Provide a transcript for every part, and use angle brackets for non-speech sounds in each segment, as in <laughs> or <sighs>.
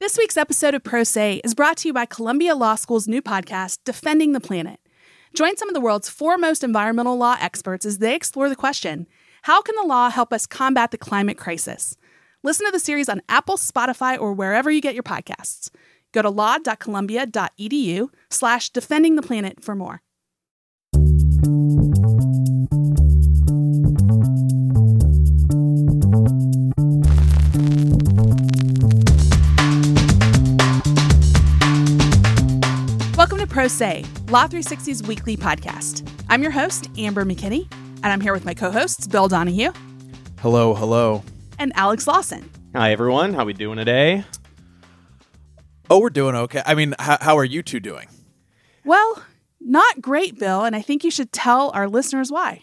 This week's episode of Pro Se is brought to you by Columbia Law School's new podcast, Defending the Planet. Join some of the world's foremost environmental law experts as they explore the question how can the law help us combat the climate crisis? Listen to the series on Apple, Spotify, or wherever you get your podcasts. Go to law.columbia.edu slash defending the planet for more. Pro Se, Law 360's weekly podcast. I'm your host, Amber McKinney, and I'm here with my co-hosts, Bill Donahue Hello, hello. and Alex Lawson. Hi everyone, how we doing today? Oh, we're doing okay. I mean, how, how are you two doing? Well, not great, Bill, and I think you should tell our listeners why.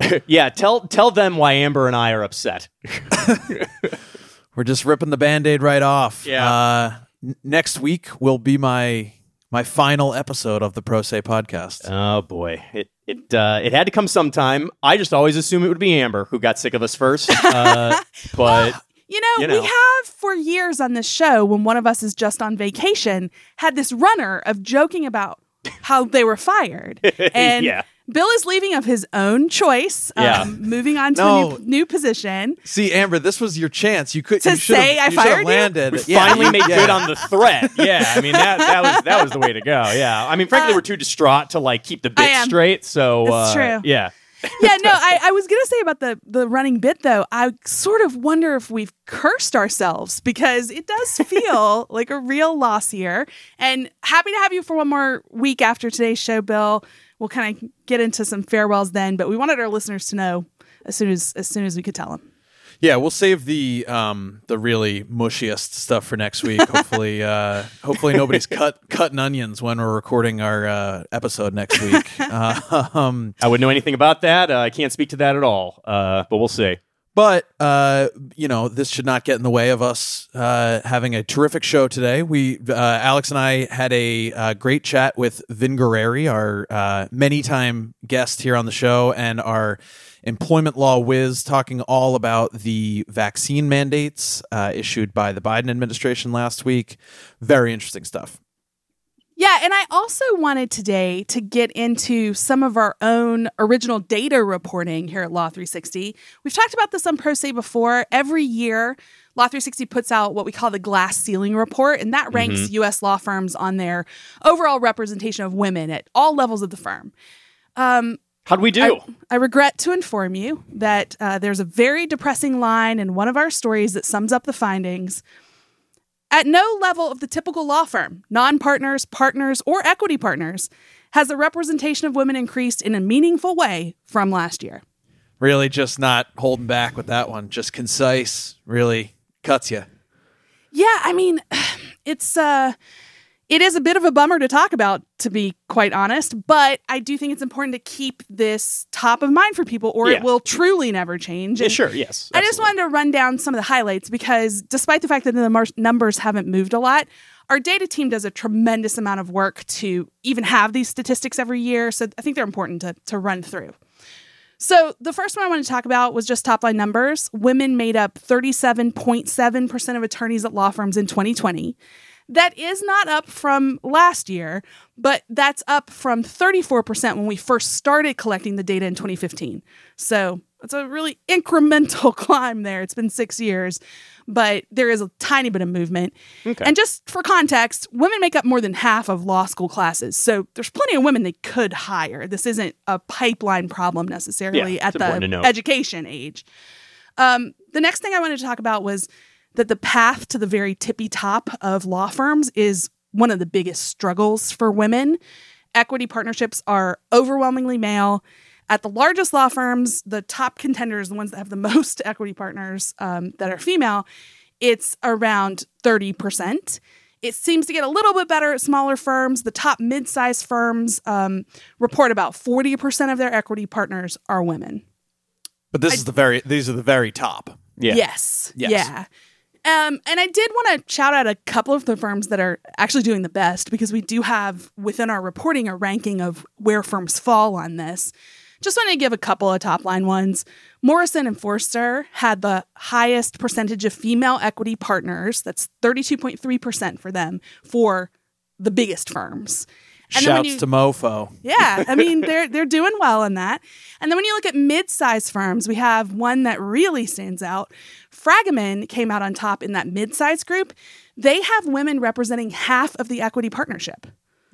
<laughs> yeah, tell tell them why Amber and I are upset. <laughs> We're just ripping the band-aid right off. Yeah. Uh, n- next week will be my my final episode of the Pro Se podcast. Oh boy, it it uh, it had to come sometime. I just always assume it would be Amber who got sick of us first. Uh, <laughs> but You know, You know. we have for years on this show, when one of us is just on vacation, had this runner of joking about how they were fired. <laughs> And Yeah. Bill is leaving of his own choice, um, Yeah. moving on to No. a new, new position. See, Amber, this was your chance. You could To you say I you should've fired you? landed. we Yeah, finally made yeah. good on the threat. Yeah, I mean that that was that was the way to go. <laughs> Yeah, I mean frankly, Uh, we're too distraught to like keep the bit straight. So It's uh, true. Yeah, yeah, no, I, I was gonna say about the the running bit though. I sort of wonder if we've cursed ourselves because it does feel <laughs> like a real loss here. And happy to have you for one more week after today's show, Bill. We'll kind of get into some farewells then, but we wanted our listeners to know as soon as as soon as we could tell them. Yeah, we'll save the um the really mushiest stuff for next week. <laughs> hopefully, uh, hopefully nobody's cut cutting onions when we're recording our uh, episode next week. Uh, <laughs> um, I wouldn't know anything about that. Uh, I can't speak to that at all. Uh, but we'll see. But uh, you know, this should not get in the way of us uh, having a terrific show today. We, uh, Alex and I, had a uh, great chat with Vin Gurrieri, our uh, many-time guest here on the show, and our employment law whiz, talking all about the vaccine mandates uh, issued by the Biden administration last week. Very interesting stuff. Yeah, and I also wanted today to get into some of our own original data reporting here at Law 360. We've talked about this on Pro Se before. Every year, Law 360 puts out what we call the glass ceiling report, and that ranks US law firms on their overall representation of women at all levels of the firm. Um, How'd we do? I regret to inform you that uh, there's a very depressing line in one of our stories that sums up the findings. At no level of the typical law firm, non partners, partners, or equity partners, has the representation of women increased in a meaningful way from last year. Really, just not holding back with that one. Just concise. Really cuts you. Yeah, I mean, <sighs> it's uh it is a bit of a bummer to talk about to be quite honest, but I do think it's important to keep this top of mind for people or it will truly never change. yeah, sure. Yes. I just wanted to run down some of the highlights because despite the fact that the mar- numbers haven't moved a lot, our data team does a tremendous amount of work to even have these statistics every year. So I think they're important to, to run through. So the first one I want to talk about was just top line numbers. Women made up 37.7% of attorneys at law firms in 2020. That is not up from last year, but that's up from 34% when we first started collecting the data in 2015. So it's a really <laughs> incremental climb there. It's been six years, but there is a tiny bit of movement. Okay. And just for context, women make up more than half of law school classes. So there's plenty of women they could hire. This isn't a pipeline problem necessarily Yeah, at the education age. Um, the next thing I wanted to talk about was that the path to the very tippy top of law firms is one of the biggest struggles for women. Equity partnerships are overwhelmingly male. At the largest law firms, the top contenders, the ones that have the <laughs> most equity partners um, that are female, it's around 30%. It seems to get a little bit better at smaller firms. The top mid sized firms um, report about 40% of their equity partners are women. But this is the very. These are the very top. Yeah. Yes. Yes. Yeah. Um, and I did want to shout out a couple of the firms that are actually doing the best because we do have within our reporting a ranking of where firms fall on this. just wanted to give a couple of top line ones. Morrison and Foerster had the highest percentage of female equity partners. That's 32.3% for them for the biggest firms. And Shouts you, to Mofo. Yeah, I <laughs> mean they're they're doing well in that. And then when you look at mid-sized firms, we have one that really stands out. Fragomen came out on top in that mid-sized group. They have women representing half of the equity partnership.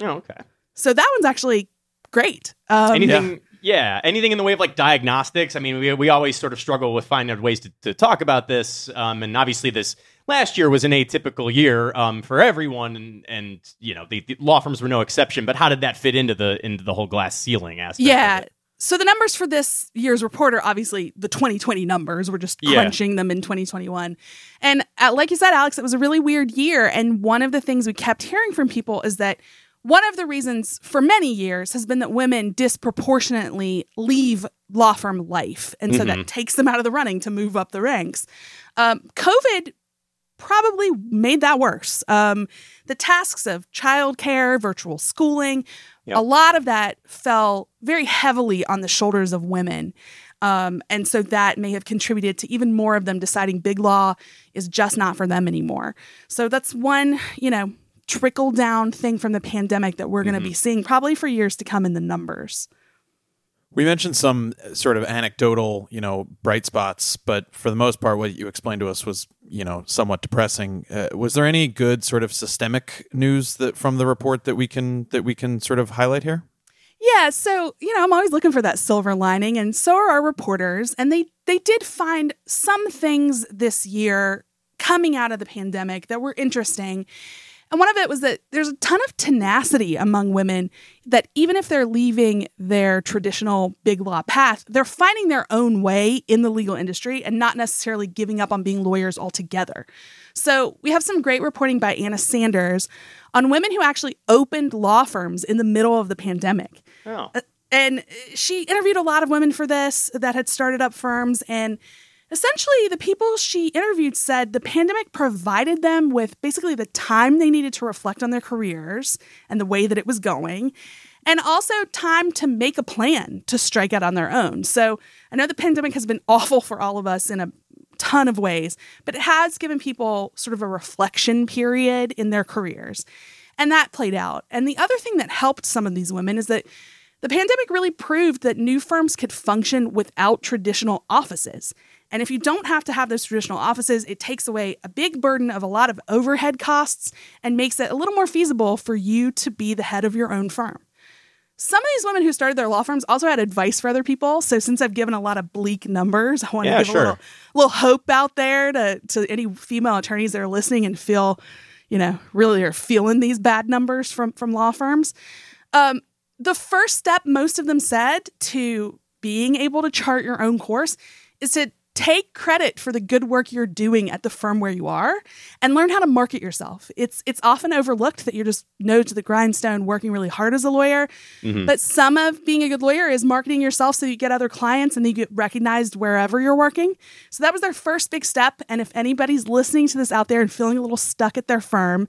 Oh, okay. So that one's actually great. Um, anything, yeah. yeah. anything in the way of like diagnostics. I mean, we we always sort of struggle with finding ways to, to talk about this, um, and obviously this last year was an atypical year um, for everyone, and and you know the, the, law firms were no exception. But how did that fit into the into the whole glass ceiling aspect? Yeah. So the numbers for this year's report are obviously the 2020 numbers. We're just crunching yeah. them in 2021. And uh, like you said, Alex, it was a really weird year. And one of the things we kept hearing from people is that one of the reasons for many years has been that women disproportionately leave law firm life. And so mm-hmm. that takes them out of the running to move up the ranks. Um, COVID probably made that worse. Um, the tasks of childcare, virtual schooling, yep. a lot of that fell very heavily on the shoulders of women. Um, and so that may have contributed to even more of them deciding big law is just not for them anymore. So that's one, you know, trickle down thing from the pandemic that we're going to mm-hmm. be seeing probably for years to come in the numbers. We mentioned some sort of anecdotal, you know, bright spots, but for the most part, what you explained to us was, you know, somewhat depressing. Uh, was there any good sort of systemic news that from the report that we can that we can sort of highlight here? Yeah, so you know, I'm always looking for that silver lining, and so are our reporters. And they they did find some things this year coming out of the pandemic that were interesting. And one of it was that there's a ton of tenacity among women that even if they're leaving their traditional big law path, they're finding their own way in the legal industry and not necessarily giving up on being lawyers altogether. So we have some great reporting by Anna Sanders on women who actually opened law firms in the middle of the pandemic. Oh. Uh, and she interviewed a lot of women for this that had started up firms and Essentially, the people she interviewed said the pandemic provided them with basically the time they needed to reflect on their careers and the way that it was going, and also time to make a plan to strike out on their own. So I know the pandemic has been <laughs> awful for all of us in a ton of ways, but it has given people sort of a reflection period in their careers. And that played out. And the other thing that helped some of these women is that the pandemic really proved that new firms could function without traditional offices. And if you don't have to have those traditional offices, it takes away a big burden of a lot of overhead costs and makes it a little more feasible for you to be the head of your own firm. Some of these women who started their law firms also had advice for other people. So since I've given a lot of bleak numbers, I want yeah, to give sure. a little, little hope out there to, to any female attorneys that are listening and feel, you know, really are feeling these bad numbers from, from law firms. Um, the first step most of them said to being able to chart your own course is to take credit for the good work you're doing at the firm where you are and learn how to market yourself. It's it's often overlooked that you're just nose to the grindstone working really hard as a lawyer. Mm-hmm. But some of being a good lawyer is marketing yourself so you get other clients and you get recognized wherever you're working. So that was their first big step. And if anybody's listening to this out there and feeling a little stuck at their firm,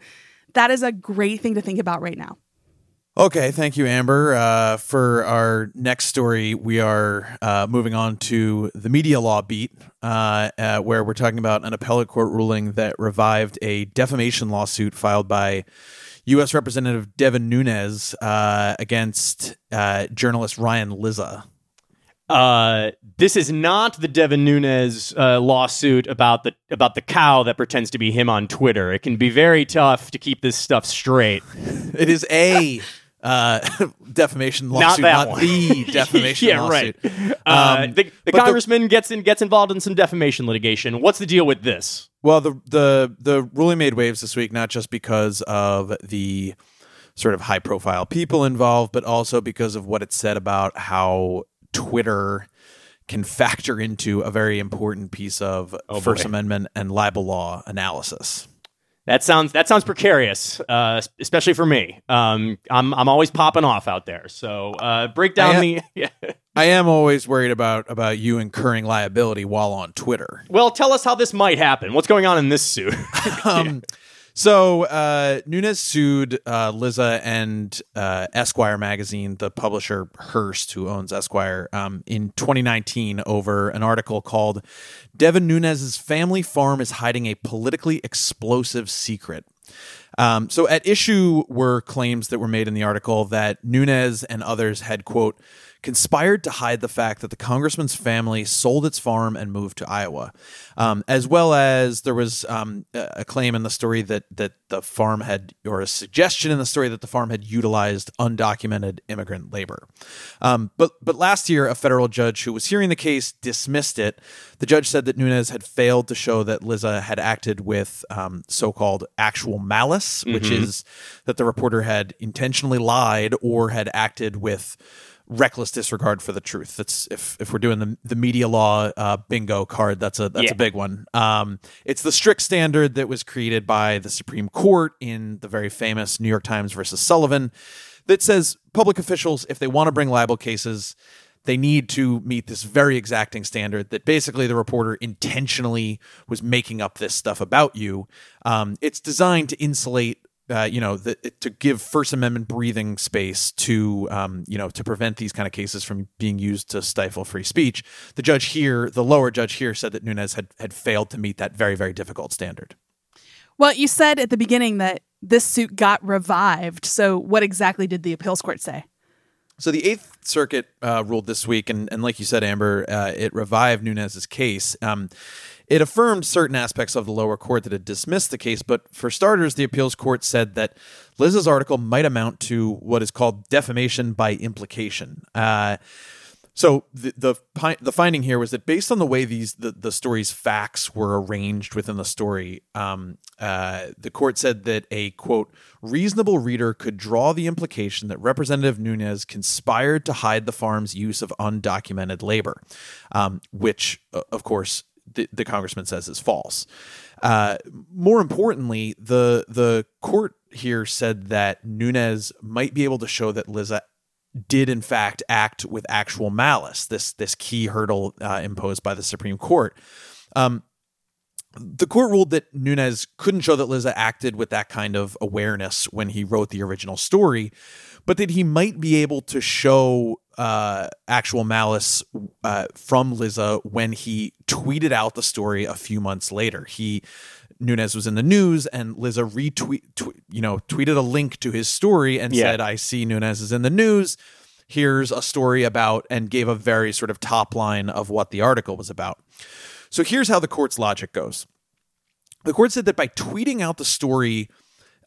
that is a great thing to think about right now. Okay, thank you, Amber. Uh, for our next story, we are uh, moving on to the media law beat, uh, uh where we're talking about an appellate court ruling that revived a defamation lawsuit filed by U.S. Representative Devin Nunes uh, against uh, journalist Ryan Lizza. this is not the Devin Nunes lawsuit about the about the cow that pretends to be him on Twitter. It can be very tough to keep this stuff straight. <laughs> it is a uh, <laughs> defamation lawsuit, not, not the <laughs> defamation yeah, lawsuit. right. Uh, um, the, the congressman the, gets in gets involved in some defamation litigation. What's the deal with this? Well, the the the ruling made waves this week, not just because of the sort of high profile people involved, but also because of what it said about how Twitter can factor into a very important piece of oh, First. Amendment and libel law analysis. That sounds that sounds precarious, uh, especially for me. Um, I'm I'm always popping off out there. So uh, break down I am, the. <laughs> I am always worried about about you incurring liability while on Twitter. Well, tell us how this might happen. What's going on in this suit? <laughs> um, So uh, Nunes sued uh, Lizza and uh, Esquire magazine, the publisher Hearst, who owns Esquire, um, in 2019 over an article called "Devin Nunes's family farm is hiding a politically explosive secret." Um, so at issue were claims that were made in the article that Nunes and others had quote conspired to hide the fact that the congressman's family sold its farm and moved to Iowa, um, as well as there was um, a claim in the story that that the farm had, or a suggestion in the story that the farm had utilized undocumented immigrant labor. Um, but but last year, a federal judge who was hearing the case dismissed it. The judge said that Nunes had failed to show that Lizza had acted with um, so-called actual malice, which Mhm. is that the reporter had intentionally lied or had acted with reckless disregard for the truth. That's if if we're doing the the media law uh, bingo card, that's a that's Yeah. a big one. Um, it's the strict standard that was created by the Supreme Court in the very famous New York Times versus Sullivan that says public officials, if they want to bring libel cases, they need to meet this very exacting standard that basically the reporter intentionally was making up this stuff about you. Um, it's designed to insulate. Uh, you know, the, to give First Amendment breathing space to, um, you know, to prevent these kind of cases from being used to stifle free speech. The judge here, the lower judge here, said that Nunes had had failed to meet that very, very difficult standard. Well, you said at the beginning that this suit got revived. So, what exactly did the appeals court say? So the Eighth Circuit uh, ruled this week, and, and like you said, Amber, uh, it revived Nunes's case. Um, it affirmed certain aspects of the lower court that had dismissed the case, but for starters, the appeals court said that Lizza's article might amount to what is called defamation by implication. Uh, so the, the the finding here was that based on the way these the, the story's facts were arranged within the story, um, uh, the court said that a quote reasonable reader could draw the implication that Representative Nunes conspired to hide the farm's use of undocumented labor, um, which uh, of course the, the congressman says is false. Uh, more importantly, the the court here said that Nunes might be able to show that Lizza did in fact act with actual malice. This this key hurdle uh, imposed by the Supreme Court. Um, the court ruled that Nunes couldn't show that Lizza acted with that kind of awareness when he wrote the original story, but that he might be able to show uh, actual malice uh, from Lizza when he tweeted out the story a few months later. He Nunes was in the news, and Lizza retweet, tw- you know, tweeted a link to his story and Yeah. said, "I see Nunes is in the news. Here's a story about," and gave a very sort of top line of what the article was about. So here's how the court's logic goes. The court said that by tweeting out the story,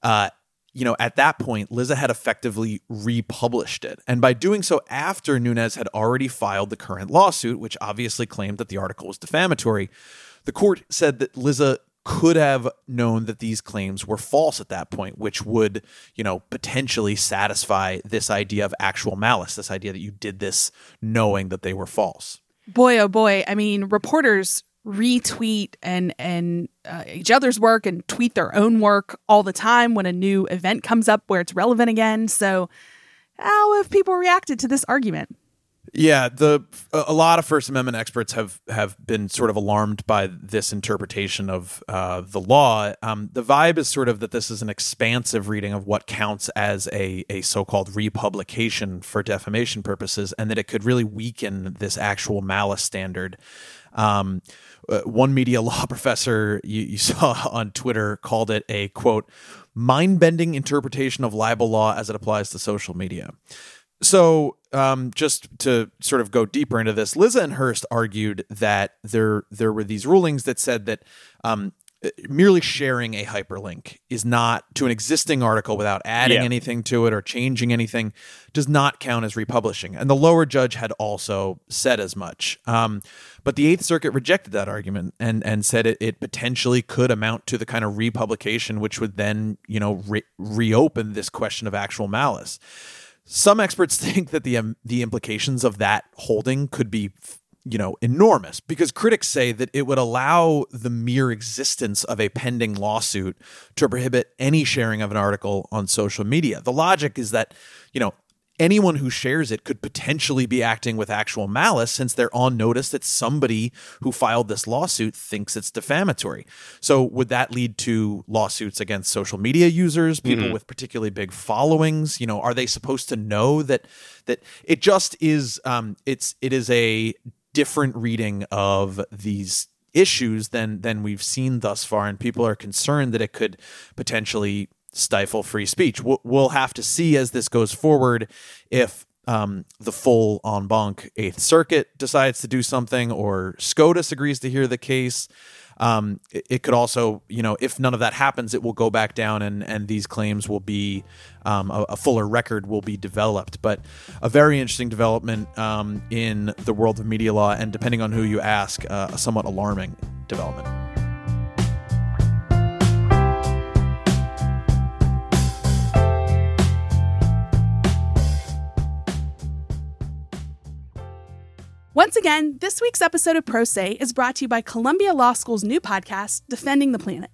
uh, you know, at that point, Lizza had effectively republished it. And by doing so after Nunes had already filed the current lawsuit, which obviously claimed that the article was defamatory, the court said that Lizza could have known that these claims were false at that point, which would, you know, potentially satisfy this idea of actual malice, this idea that you did this knowing that they were false. Boy, oh boy. I mean, reporters retweet and and uh, each other's work and tweet their own work all the time when a new event comes up where it's relevant again. So, how have people reacted to this argument? Yeah, the a lot of First Amendment experts have have been sort of alarmed by this interpretation of uh, the law. Um, the vibe is sort of that this is an expansive reading of what counts as a a so called republication for defamation purposes, and that it could really weaken this actual malice standard. Um, uh, one media <laughs> law professor you, you saw <laughs> on Twitter called it a quote mind bending interpretation of libel law as it applies to social media. So, um, just to sort of go deeper into this, Lizza and Hearst argued that there there were these rulings that said that um, merely sharing a hyperlink is not to an existing article without adding Yeah. anything to it or changing anything does not count as republishing. And the lower judge had also said as much. Um, but the Eighth Circuit rejected that argument and and said it, it potentially could amount to the kind of republication which would then you know re- reopen this question of actual malice. Some experts <laughs> think that the um, the implications of that holding could be you know enormous because critics say that it would allow the mere existence of a pending lawsuit to prohibit any sharing of an article on social media. The logic is that you know anyone who shares it could potentially be acting with actual malice since they're on notice that somebody who filed this lawsuit thinks it's defamatory. So, would that lead to lawsuits against social media users, people mm-hmm. with particularly big followings? You know, are they supposed to know that that it just is? Um, it's it is a different reading of these issues than than we've seen thus far, and people are concerned that it could potentially stifle free speech. We'll, have to see as this goes forward if um, the full en banc Eighth Circuit decides to do something, or SCOTUS agrees to hear the case. Um, it, it, could also, you know, if none of that happens, it will go back down, and and these claims will be um, a, a, fuller record will be developed. But a very interesting development um, in the world of media law, and depending on who you ask, uh, a somewhat alarming development. Once again, this week's episode of Pro Se is brought to you by Columbia Law School's new podcast, Defending the Planet.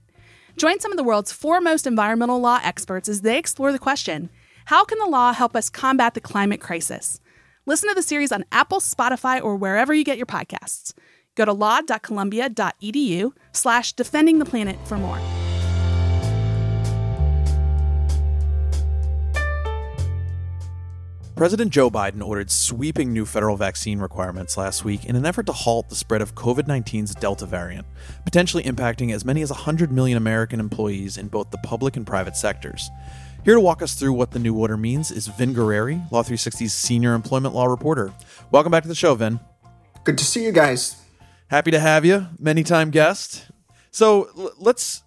Join some of the world's foremost environmental law experts as they explore the question how can the law help us combat the climate crisis? Listen to the series on Apple, Spotify, or wherever you get your podcasts. Go to law.columbia.edu slash defending the planet for more. President Joe Biden ordered sweeping new federal vaccine requirements last week in an effort to halt the spread of COVID 19's Delta variant, potentially impacting as many as 100 million American employees in both the public and private sectors. Here to walk us through what the new order means is Vin Gurrieri, Law 360's senior employment law reporter. Welcome back to the show, Vin. Good to see you guys. Happy to have you, many time guest. So let's,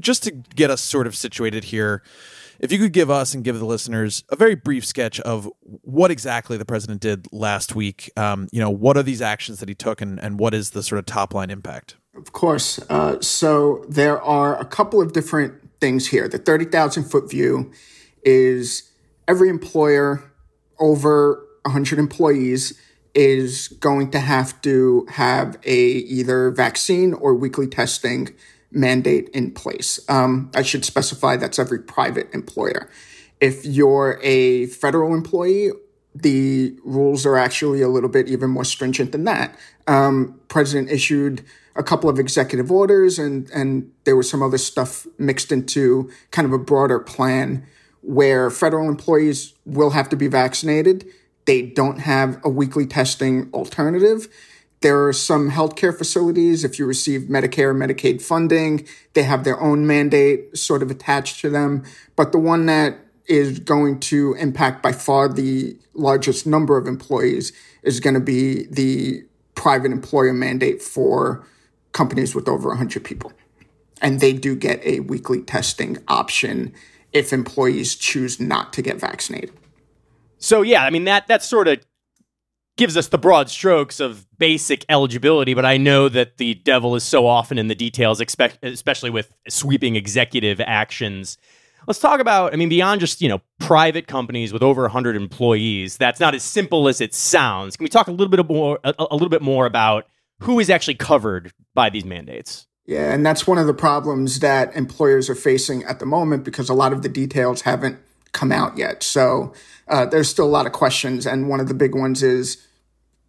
just to get us sort of situated here, if you could give us and give the listeners a very brief sketch of what exactly the president did last week, um, you know, what are these actions that he took and, and what is the sort of top line impact? Of course. Uh, so there are a couple of different things here. The 30,000 foot view is every employer over 100 employees is going to have to have a either vaccine or weekly testing mandate in place. Um, I should specify that's every private employer. If you're a federal employee, the rules are actually a little bit even more stringent than that. Um, President issued a couple of executive orders, and and there was some other stuff mixed into kind of a broader plan where federal employees will have to be vaccinated. They don't have a weekly testing alternative. There are some healthcare facilities, if you receive Medicare Medicaid funding, they have their own mandate sort of attached to them. But the one that is going to impact by far the largest number of employees is going to be the private employer mandate for companies with over 100 people. And they do get a weekly testing option if employees choose not to get vaccinated. So yeah, I mean that that sort of gives us the broad strokes of basic eligibility, but I know that the devil is so often in the details, especially with sweeping executive actions. Let's talk about, I mean, beyond just, you know, private companies with over 100 employees, that's not as simple as it sounds. Can we talk a little bit more a, a little bit more about who is actually covered by these mandates? Yeah, and that's one of the problems that employers are facing at the moment because a lot of the details haven't come out yet. So uh, there's still a lot of questions, and one of the big ones is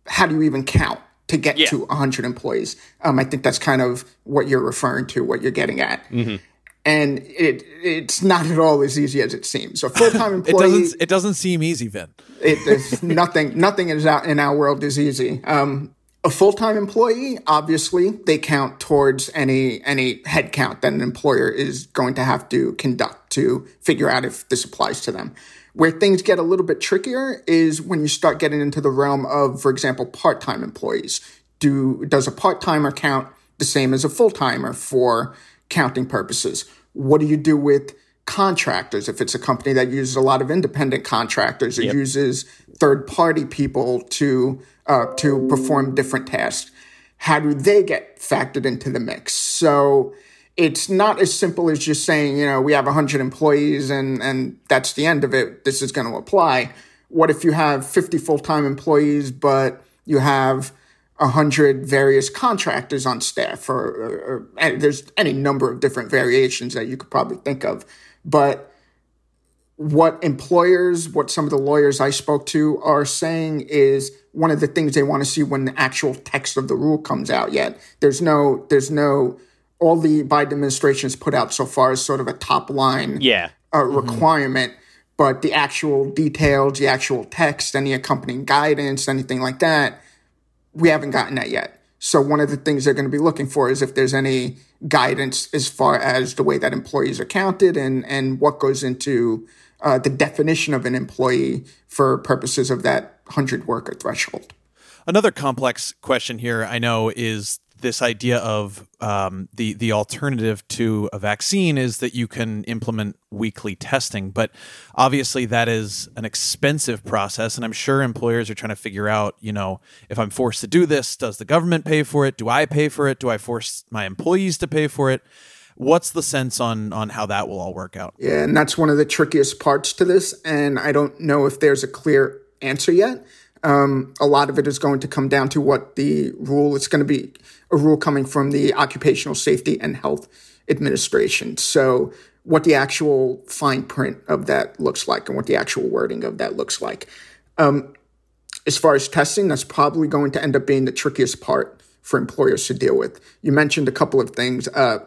how do you even count to get yeah. to 100 employees? Um, I think that's kind of what you're referring to, what you're getting at. Mm-hmm. And it it's not at all as easy as it seems. So full time <laughs> employee. it doesn't it doesn't seem easy, Vin. it, <laughs> nothing nothing is out in our world is easy. Um, a full-time employee obviously they count towards any any headcount that an employer is going to have to conduct to figure out if this applies to them where things get a little bit trickier is when you start getting into the realm of, for example, part time employees. Do, does a part timer count the same as a full timer for counting purposes? What do you do with contractors if it's a company that uses a lot of independent contractors or yep. uses third party people to uh, to perform different tasks? How do they get factored into the mix? So it's not as simple as just saying, you know, we have 100 employees and, and that's the end of it. This is going to apply. What if you have 50 full time employees, but you have 100 various contractors on staff, or, or, or there's any number of different variations that you could probably think of. But what employers, what some of the lawyers I spoke to are saying is one of the things they want to see when the actual text of the rule comes out yet. There's no, there's no, all the Biden administration has put out so far is sort of a top line yeah. uh, mm-hmm. requirement, but the actual details, the actual text, any accompanying guidance, anything like that, we haven't gotten that yet. So one of the things they're going to be looking for is if there's any guidance as far as the way that employees are counted and and what goes into uh, the definition of an employee for purposes of that 100 worker threshold. Another complex question here, I know, is this idea of um, the the alternative to a vaccine is that you can implement weekly testing, but obviously that is an expensive process, and I'm sure employers are trying to figure out, you know, if I'm forced to do this, does the government pay for it? Do I pay for it? Do I force my employees to pay for it? What's the sense on on how that will all work out? Yeah, and that's one of the trickiest parts to this, and I don't know if there's a clear answer yet. Um, a lot of it is going to come down to what the rule. It's going to be a rule coming from the Occupational Safety and Health Administration. So, what the actual fine print of that looks like and what the actual wording of that looks like. Um, as far as testing, that's probably going to end up being the trickiest part for employers to deal with. You mentioned a couple of things. Uh,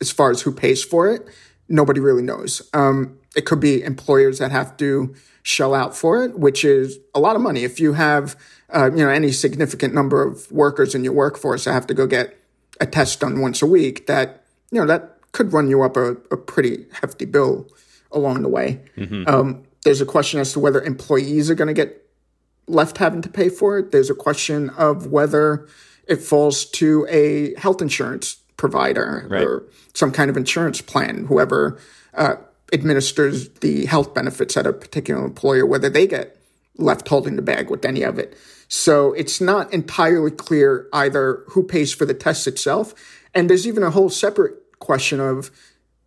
as far as who pays for it, nobody really knows. Um, it could be employers that have to shell out for it, which is a lot of money. If you have, uh, you know, any significant number of workers in your workforce that have to go get a test done once a week, that you know that could run you up a, a pretty hefty bill along the way. Mm-hmm. Um, there's a question as to whether employees are going to get left having to pay for it. There's a question of whether it falls to a health insurance provider right. or some kind of insurance plan, whoever uh, administers the health benefits at a particular employer, whether they get left holding the bag with any of it. So it's not entirely clear either who pays for the test itself. And there's even a whole separate question of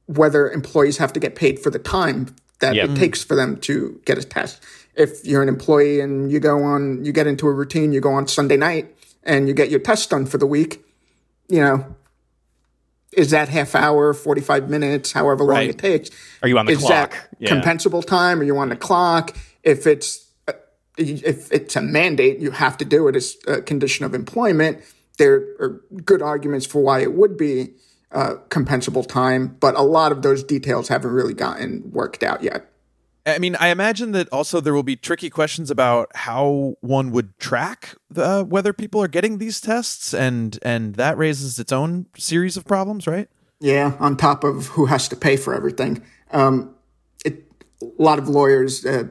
whether employees have to get paid for the time that yep. it takes for them to get a test. If you're an employee and you go on, you get into a routine, you go on Sunday night and you get your test done for the week, you know, is that half hour, 45 minutes, however long right. it takes? Are you on the is clock? That yeah. compensable time? Are you on the clock? If it's uh, if it's a mandate, you have to do it as a condition of employment. There are good arguments for why it would be uh, compensable time, but a lot of those details haven't really gotten worked out yet. I mean, I imagine that also there will be tricky questions about how one would track the, whether people are getting these tests, and and that raises its own series of problems, right? Yeah, on top of who has to pay for everything. Um, it, a lot of lawyers, uh,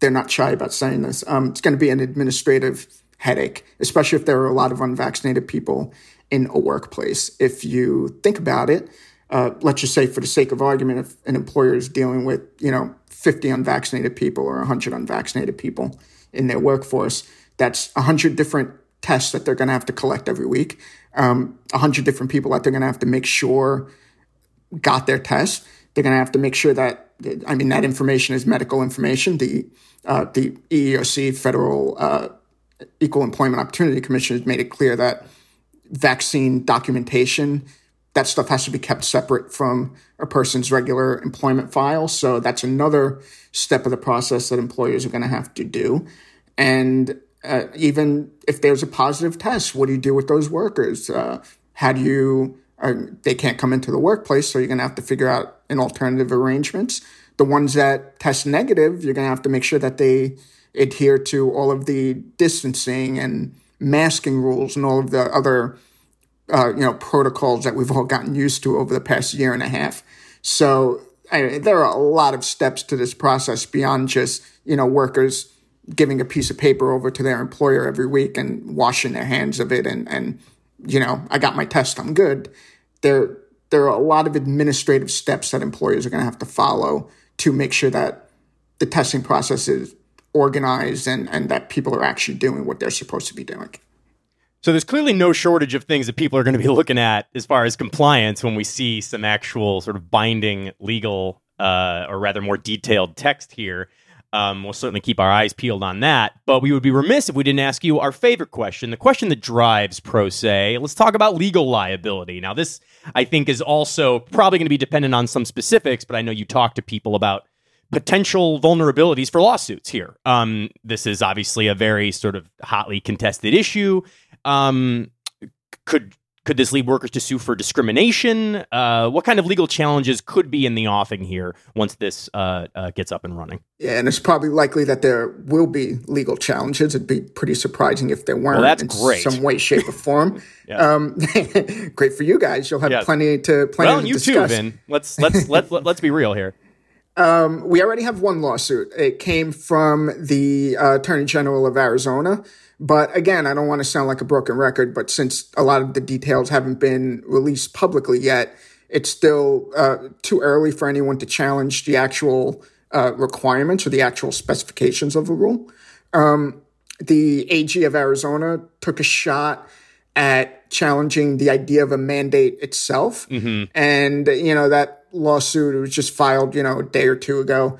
they're not shy about saying this. Um, it's going to be an administrative headache, especially if there are a lot of unvaccinated people in a workplace. If you think about it, uh, let's just say, for the sake of argument, if an employer is dealing with, you know, 50 unvaccinated people or 100 unvaccinated people in their workforce. That's 100 different tests that they're going to have to collect every week, um, 100 different people that they're going to have to make sure got their test. They're going to have to make sure that, I mean, that information is medical information. The, uh, the EEOC, Federal uh, Equal Employment Opportunity Commission, has made it clear that vaccine documentation that stuff has to be kept separate from a person's regular employment file. So that's another step of the process that employers are going to have to do. And uh, even if there's a positive test, what do you do with those workers? Uh, how do you, uh, they can't come into the workplace, so you're going to have to figure out an alternative arrangements. The ones that test negative, you're going to have to make sure that they adhere to all of the distancing and masking rules and all of the other uh, you know protocols that we've all gotten used to over the past year and a half. So I, there are a lot of steps to this process beyond just you know workers giving a piece of paper over to their employer every week and washing their hands of it and and you know I got my test I'm good. There there are a lot of administrative steps that employers are going to have to follow to make sure that the testing process is organized and and that people are actually doing what they're supposed to be doing. So there's clearly no shortage of things that people are going to be <laughs> looking at as far as compliance when we see some actual sort of binding legal uh, or rather more detailed text here. Um, we'll certainly keep our eyes peeled on that. But we would be remiss if we didn't ask you our favorite question, the question that drives pro se. Let's talk about legal liability. Now, this I think is also probably going to be dependent on some specifics, but I know you talk to people about potential vulnerabilities for lawsuits here. Um, this is obviously a very sort of hotly contested issue. Um, could could this lead workers to sue for discrimination? Uh, what kind of legal challenges could be in the offing here once this uh, uh, gets up and running? Yeah, and it's probably likely that there will be legal challenges. It'd be pretty surprising if there weren't. Well, that's in great. Some way, shape, or form. <laughs> Yeah. um, <laughs> great for you guys. You'll have Yeah. plenty to plenty well, to you discuss. too, Vin. Let's let's <laughs> let, let let's be real here. Um, we already have one lawsuit. It came from the uh, Attorney General of Arizona. But again, I don't want to sound like a broken record, but since a lot of the details haven't been released publicly yet, it's still uh, too early for anyone to challenge the actual uh, requirements or the actual specifications of the rule. Um, the AG of Arizona took a shot at challenging the idea of a mandate itself. And, you know, that lawsuit was just filed, you know, a day or two ago.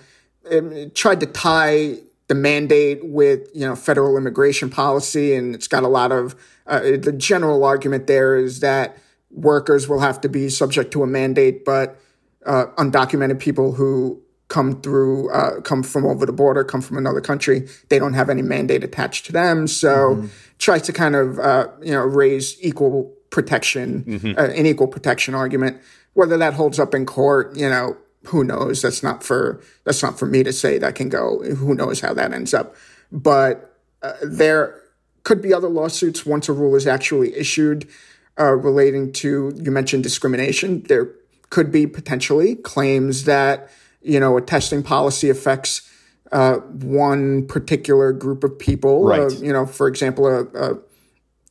It, it tried to tie the mandate with, you know, federal immigration policy. And it's got a lot of, uh, the general argument there is that workers will have to be subject to a mandate, but uh, undocumented people who come through, uh, come from over the border, come from another country, they don't have any mandate attached to them. So tries to kind of, uh, you know, raise equal protection, uh, an equal protection argument. Whether that holds up in court, you know, who knows? That's not for that's not for me to say. That can go. Who knows how that ends up? But uh, there could be other lawsuits once a rule is actually issued uh, relating to you mentioned discrimination. There could be potentially claims that you know a testing policy affects uh, one particular group of people. Right. Uh, you know, for example, a, a,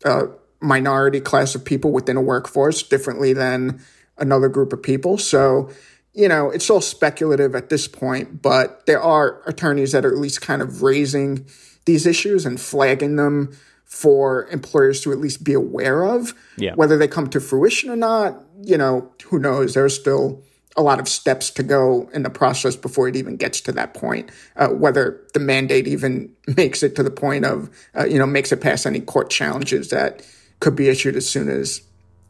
a minority class of people within a workforce differently than another group of people. So, you know, it's all speculative at this point, but there are attorneys that are at least kind of raising these issues and flagging them for employers to at least be aware of. Yeah. Whether they come to fruition or not, you know, who knows? There's still a lot of steps to go in the process before it even gets to that point. Uh, whether the mandate even <laughs> makes it to the point of, uh, you know, makes it past any court challenges that could be issued as soon as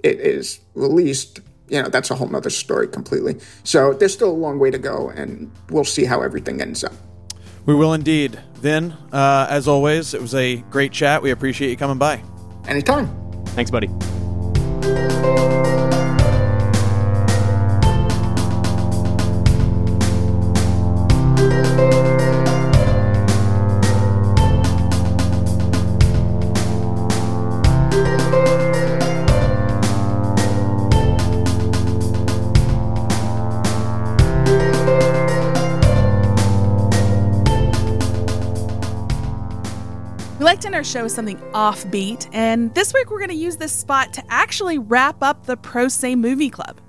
it is released, you know, that's a whole nother story completely. So there's still a long way to go, and we'll see how everything ends up. We will indeed. Vin, uh, as always, it was a great chat. We appreciate you coming by. Anytime. Thanks, buddy. Our show is something offbeat, and this week we're going to use this spot to actually wrap up the Pro Se Movie Club.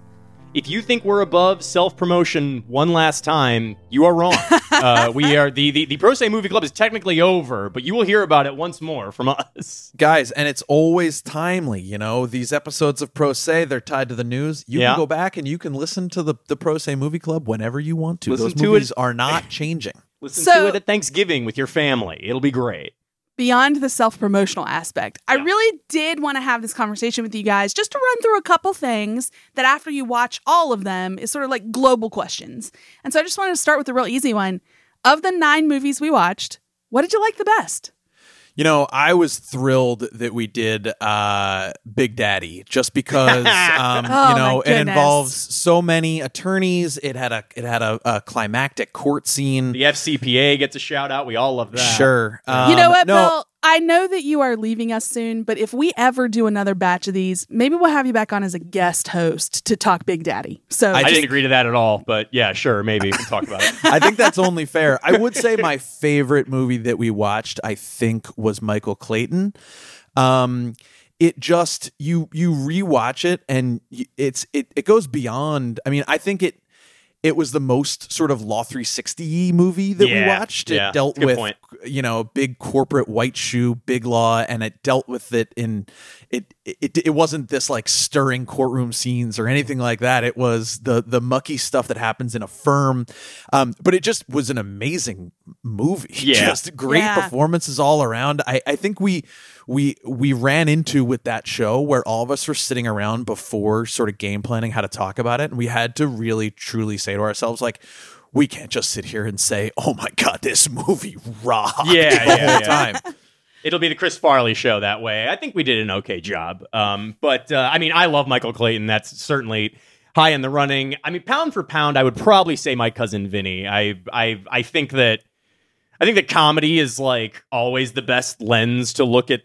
If you think we're above self promotion one last time, you are wrong. <laughs> uh, we are the, the the Pro Se Movie Club is technically over, but you will hear about it once more from us. Guys, and it's always timely, you know. These episodes of Pro Se, they're tied to the news. You Yeah. can go back and you can listen to the, the Pro Se Movie Club whenever you want to. Listen Those to it. movies are not <laughs> changing. Listen So- to it at Thanksgiving with your family. It'll be great. Beyond the self promotional aspect, I really did want to have this conversation with you guys just to run through a couple things that after you watch all of them is sort of like global questions. And so I just wanted to start with a real easy one. Of the nine movies we watched, what did you like the best? You know, I was thrilled that we did uh, Big Daddy just because <laughs> um, Oh, you know it involves so many attorneys. It had a it had a, a climactic court scene. The FCPA gets a shout out. We all love that. Sure, you know Um, what, no, Bill? I know that you are leaving us soon, but if we ever do another batch of these, maybe we'll have you back on as a guest host to talk Big Daddy. So I, just- didn't agree to that at all, but yeah, sure, maybe we can talk about it. <laughs> I think that's only fair. I would say my favorite movie that we watched, I think, was Michael Clayton. Um, it just you you rewatch it and it's it it goes beyond. I mean, I think it it was the most sort of Law 360 movie that we Yeah, watched. yeah, it dealt that's a good with point. you know big corporate white shoe, big law, and it dealt with it in it. It it wasn't this like stirring courtroom scenes or anything like that. It was the the mucky stuff that happens in a firm. Um, but it just was an amazing movie. <laughs> Yeah. just great Yeah. performances all around. I I think we we we ran into with that show where all of us were sitting around before sort of game planning how to talk about it and we had to really truly say to ourselves like we can't just sit here and say, "Oh my god, this movie rocked." Yeah, <laughs> the yeah, whole yeah. time. It'll be the Chris Farley show that way. I think we did an okay job. Um, but uh, I mean, I love Michael Clayton. That's certainly high in the running. I mean, pound for pound, I would probably say my cousin Vinny. I I I think that I think that comedy is like always the best lens to look at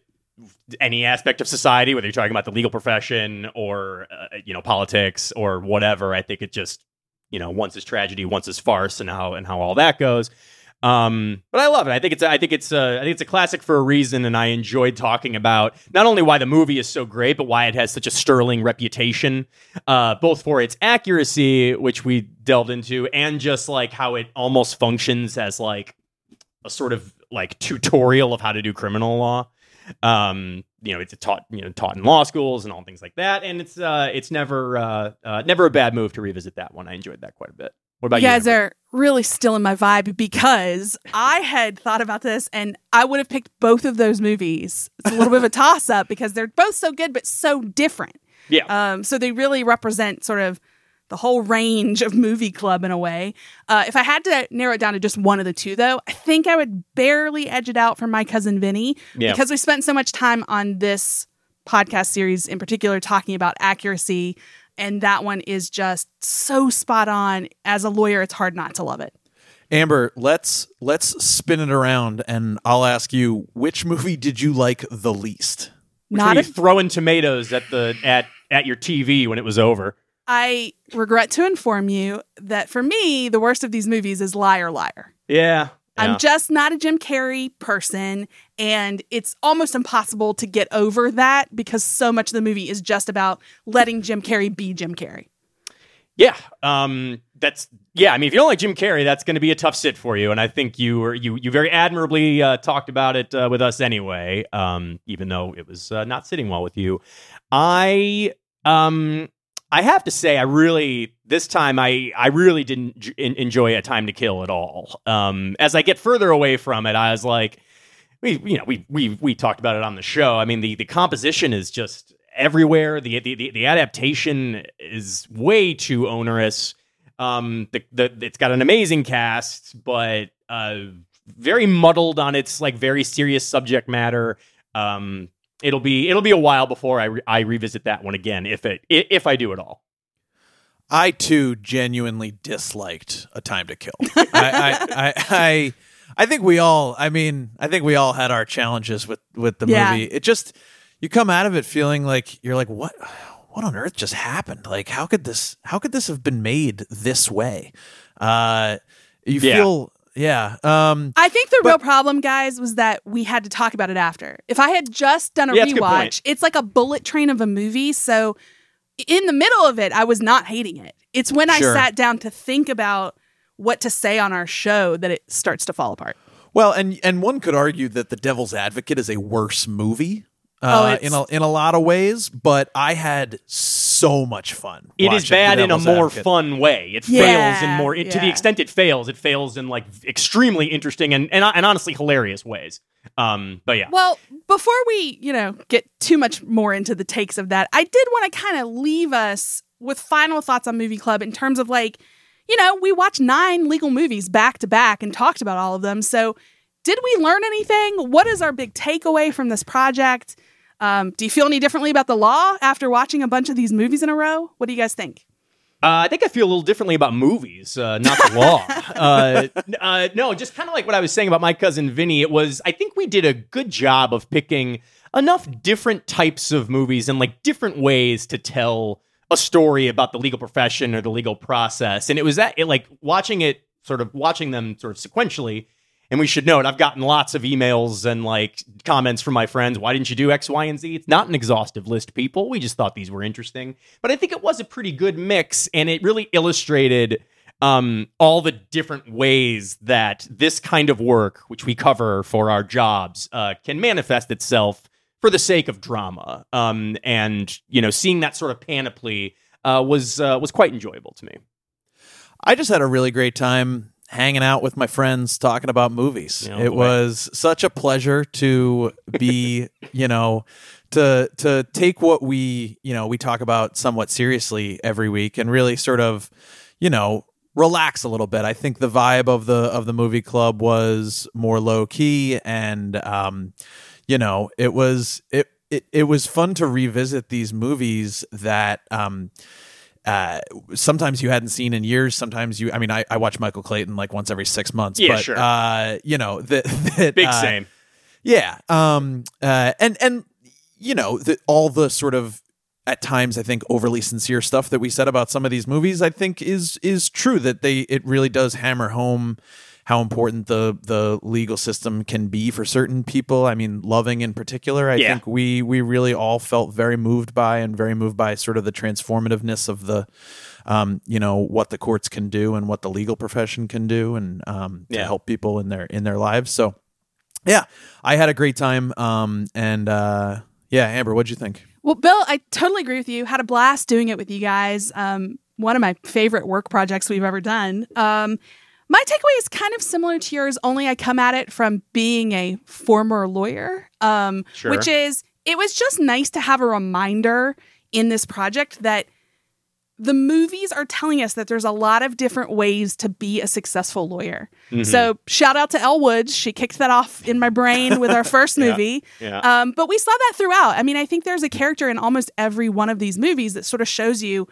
any aspect of society, whether you're talking about the legal profession or uh, you know politics or whatever. I think it just you know once is tragedy, once is farce, and how and how all that goes. Um, but I love it. I think it's I think it's a, I think it's a classic for a reason, and I enjoyed talking about not only why the movie is so great, but why it has such a sterling reputation, uh, both for its accuracy, which we delved into, and just like how it almost functions as like a sort of like tutorial of how to do criminal law. Um, you know, it's a taught you know taught in law schools and all things like that, and it's uh, it's never uh, uh, never a bad move to revisit that one. I enjoyed that quite a bit. What about you you? guys are really still in my vibe because I had thought about this and I would have picked both of those movies. It's a little bit of a <laughs> toss up because they're both so good but so different. yeah. Um, so they really represent sort of the whole range of movie club in a way. Uh, if I had to narrow it down to just one of the two, though, I think I would barely edge it out for my cousin Vinny Yeah. because we spent so much time on this podcast series in particular talking about accuracy. And that one is just so spot on. As a lawyer, it's hard not to love it. Amber, let's let's spin it around, and I'll ask you, which movie did you like the least? Which not were a you throwing tomatoes at the at at your TV when it was over. I regret to inform you that for me, the worst of these movies is Liar Liar. Yeah. I'm just not a Jim Carrey person, and it's almost impossible to get over that because so much of the movie is just about letting Jim Carrey be Jim Carrey. yeah. Um. That's yeah. I mean, if you don't like Jim Carrey, that's going to be a tough sit for you. And I think you were you you very admirably uh, talked about it uh, with us anyway. Um. Even though it was uh, not sitting well with you, I um. I have to say, I really this time I I really didn't enjoy a time to kill at all. Um, as I get further away from it, I was like, we you know we we we talked about it on the show. I mean the the composition is just everywhere. The the the, the adaptation is way too onerous. Um, the the it's got an amazing cast, but uh, very muddled on its like very serious subject matter. Um, it'll be it'll be a while before I re- I revisit that one again if it i- if I do at all. I too genuinely disliked A Time to Kill. I, I, I, I, I think we all. I mean, I think we all had our challenges with with the Yeah. movie. It just you come out of it feeling like you're like, what, what on earth just happened? Like, how could this, how could this have been made this way? Uh, you Yeah. feel, yeah. Um, I think the But- real problem, guys, was that we had to talk about it after. If I had just done a Yeah, that's a rewatch, it's like a bullet train of a movie. So in the middle of it, I was not hating it. It's when Sure. I sat down to think about what to say on our show that it starts to fall apart. Well, and and one could argue that The Devil's Advocate is a worse movie. Oh, Uh, it's- in a in a lot of ways, but I had so much fun. It is bad in a more Advocate. fun way. It Yeah, fails in more to the extent it fails. It fails in like extremely interesting and and, and honestly hilarious ways. Um, but yeah, Well, before we, you know, get too much more into the takes of that, I did want to kind of leave us with final thoughts on Movie Club in terms of like, you know, we watched nine legal movies back to back and talked about all of them. So, did we learn anything? What is our big takeaway from this project? Um, do you feel any differently about the law after watching a bunch of these movies in a row? What do you guys think? Uh, I think I feel a little differently about movies, uh, not the law. <laughs> uh, uh, no, just kind of like what I was saying about my cousin Vinny. It was, I think we did a good job of picking enough different types of movies and like different ways to tell a story about the legal profession or the legal process. And it was that, it, like watching it, sort of watching them sort of sequentially. And we should note, I've gotten lots of emails and like comments from my friends. Why didn't you do X, Y, and Z? It's not an exhaustive list, people. We just thought these were interesting. But I think it was a pretty good mix, and it really illustrated um, all the different ways that this kind of work, which we cover for our jobs, uh, can manifest itself for the sake of drama. Um, and you know, seeing that sort of panoply uh, was uh, was quite enjoyable to me. I just had a really great time hanging out with my friends talking about movies. Oh, it boy. was such a pleasure to be, <laughs> you know, to to take what we, you know, we talk about somewhat seriously every week and really sort of, you know, relax a little bit. I think the vibe of the of the movie club was more low key, and um, you know, it was it it it was fun to revisit these movies that um uh, sometimes you hadn't seen in years. Sometimes you, I mean, I, I watch Michael Clayton like once every six months. Yeah, but, sure. Uh, you know, that, that Big uh, same. Yeah. Um. Uh. And and you know the, all the sort of at times I think overly sincere stuff that we said about some of these movies I think is is true that they it really does hammer home how important the the legal system can be for certain people. I mean, loving in particular, I Yeah. think we we really all felt very moved by and very moved by sort of the transformativeness of the um, you know what the courts can do and what the legal profession can do and um, to Yeah. help people in their in their lives. So yeah, I had a great time. Um, and uh, yeah, Amber, what'd you think? Well, Bill, I totally agree with you. Had a blast doing it with you guys. Um, one of my favorite work projects we've ever done. Um, my takeaway is kind of similar to yours, only I come at it from being a former lawyer, um, Sure. which is it was just nice to have a reminder in this project that the movies are telling us that there's a lot of different ways to be a successful lawyer. Mm-hmm. So shout out to Elle Woods. She kicked that off in my brain with our first <laughs> movie. Yeah. Um, but we saw that throughout. I mean, I think there's a character in almost every one of these movies that sort of shows you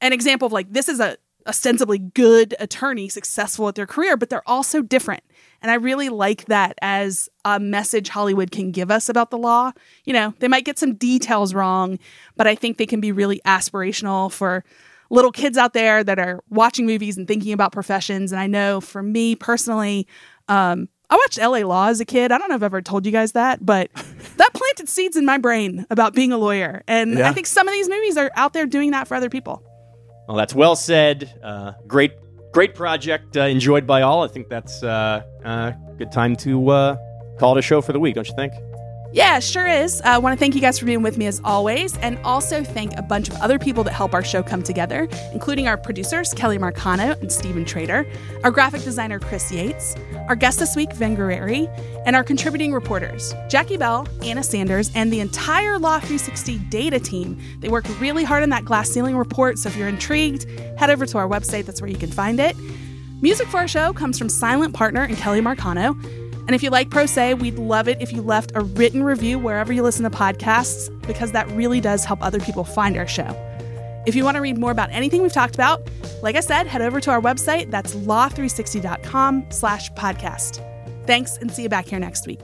an example of like this is a ostensibly good attorney successful at their career, but they're all so different. And I really like that as a message Hollywood can give us about the law. You know, they might get some details wrong, but I think they can be really aspirational for little kids out there that are watching movies and thinking about professions. And I know for me personally, um, I watched LA Law as a kid. I don't know if I've ever told you guys that, but <laughs> that planted seeds in my brain about being a lawyer. And Yeah. I think some of these movies are out there doing that for other people. Well, that's well said. Uh, great, great project. Uh, enjoyed by all. I think that's uh, uh, good time to uh, call it a show for the week, don't you think? Yeah, sure is. Uh, I want to thank you guys for being with me as always, and also thank a bunch of other people that help our show come together, including our producers, Kelly Marcano and Stephen Trader, our graphic designer, Chris Yates, our guest this week, Vin Gurrieri, and our contributing reporters, Jackie Bell, Anna Sanders, and the entire Law 360 data team. They work really hard on that glass ceiling report, so if you're intrigued, head over to our website. That's where you can find it. Music for our show comes from Silent Partner and Kelly Marcano. And if you like Pro Say, we'd love it if you left a written review wherever you listen to podcasts, because that really does help other people find our show. If you want to read more about anything we've talked about, like I said, head over to our website. That's law360.com slash podcast. Thanks and see you back here next week.